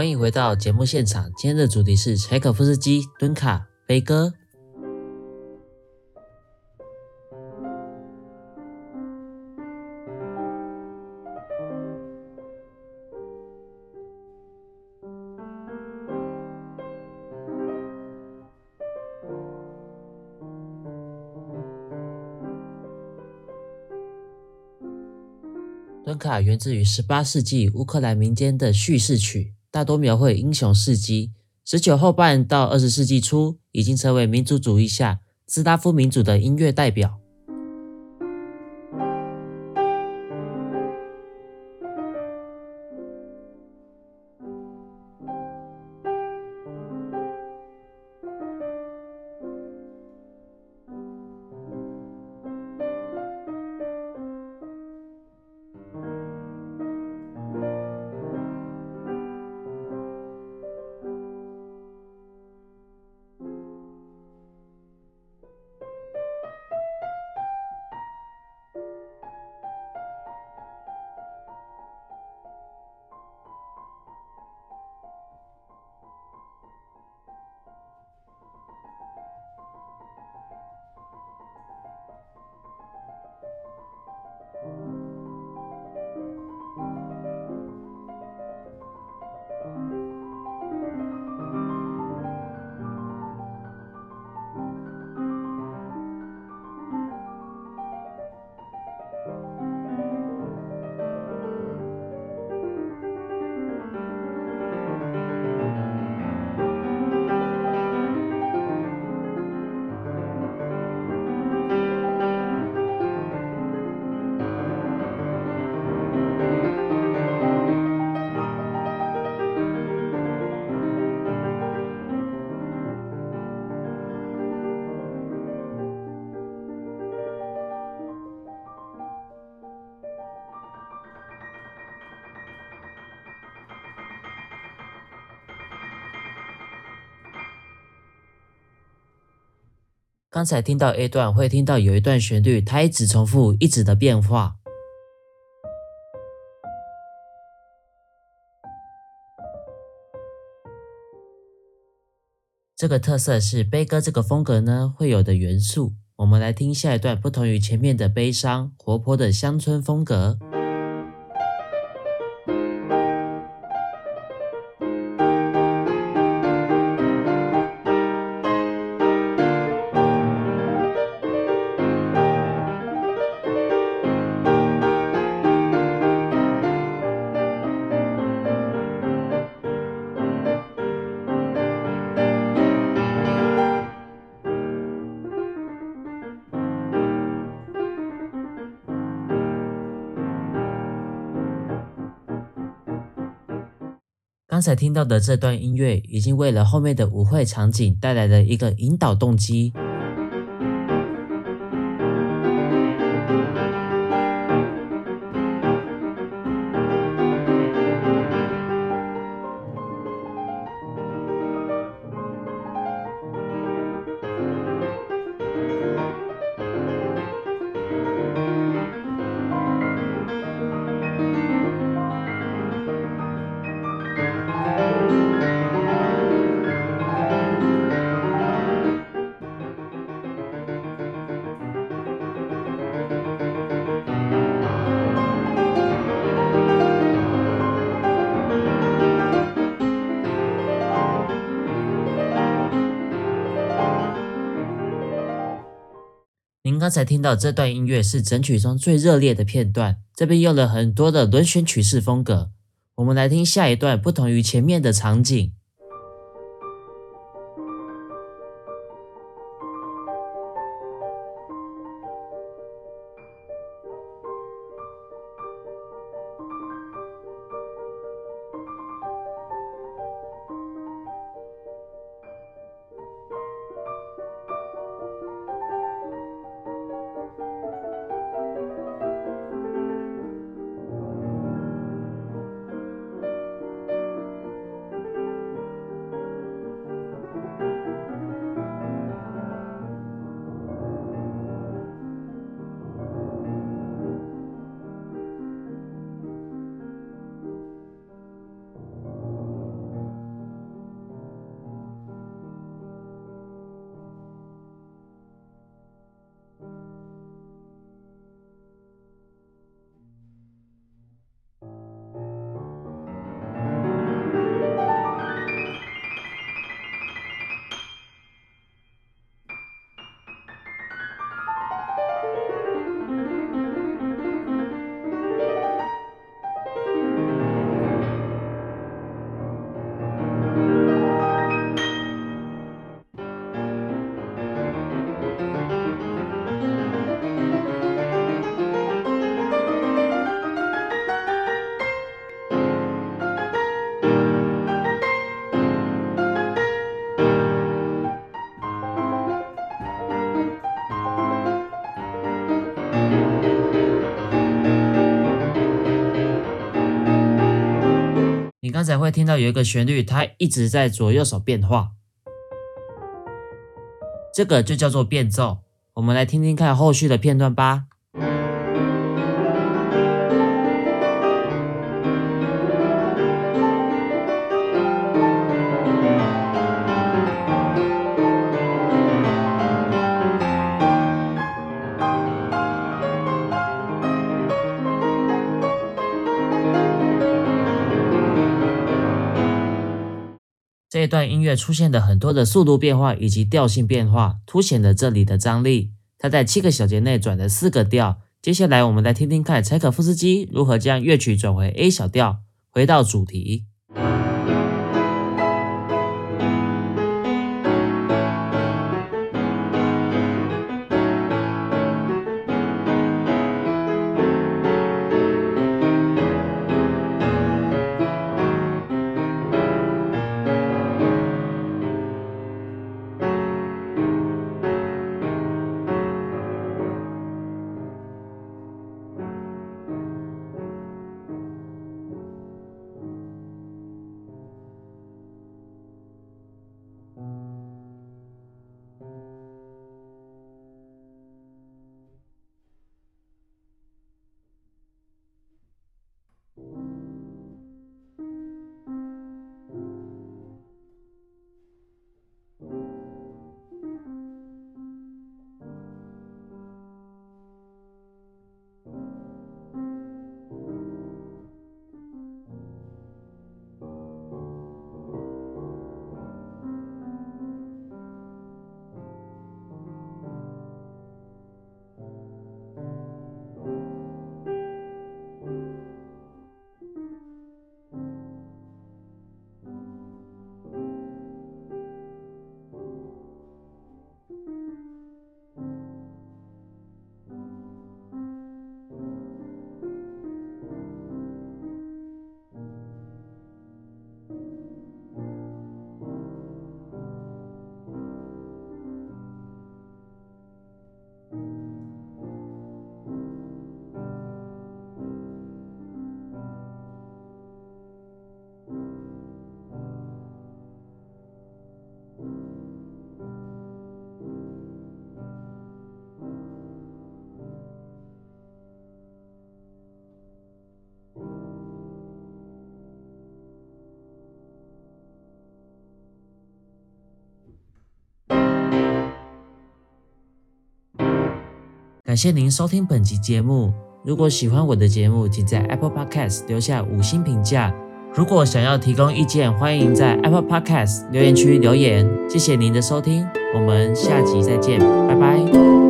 欢迎回到节目现场，今天的主题是柴可夫斯基、敦卡、悲歌。敦卡源自于十八世纪乌克兰民间的叙事曲，大多描绘英雄事迹。十九后半到二十世纪初，已经成为民族主义下斯拉夫民族的音乐代表。刚才听到 A 段，会听到有一段旋律，它一直重复，一直的变化。这个特色是悲歌这个风格呢会有的元素。我们来听下一段，不同于前面的悲伤、活泼的乡村风格。刚才听到的这段音乐，已经为了后面的舞会场景带来了一个引导动机。刚才听到这段音乐是整曲中最热烈的片段，这边用了很多的轮旋曲式风格。我们来听下一段，不同于前面的场景。刚才会听到有一个旋律，它一直在左右手变化，这个就叫做变奏。我们来听听看后续的片段吧。这一段音乐出现的很多的速度变化以及调性变化，凸显了这里的张力。它在七个小节内转了四个调。接下来，我们来听听看柴可夫斯基如何将乐曲转回 A 小调，回到主题。感谢您收听本集节目。如果喜欢我的节目，请在 Apple Podcast 留下五星评价。如果想要提供意见，欢迎在 Apple Podcast 留言区留言。谢谢您的收听，我们下集再见，拜拜。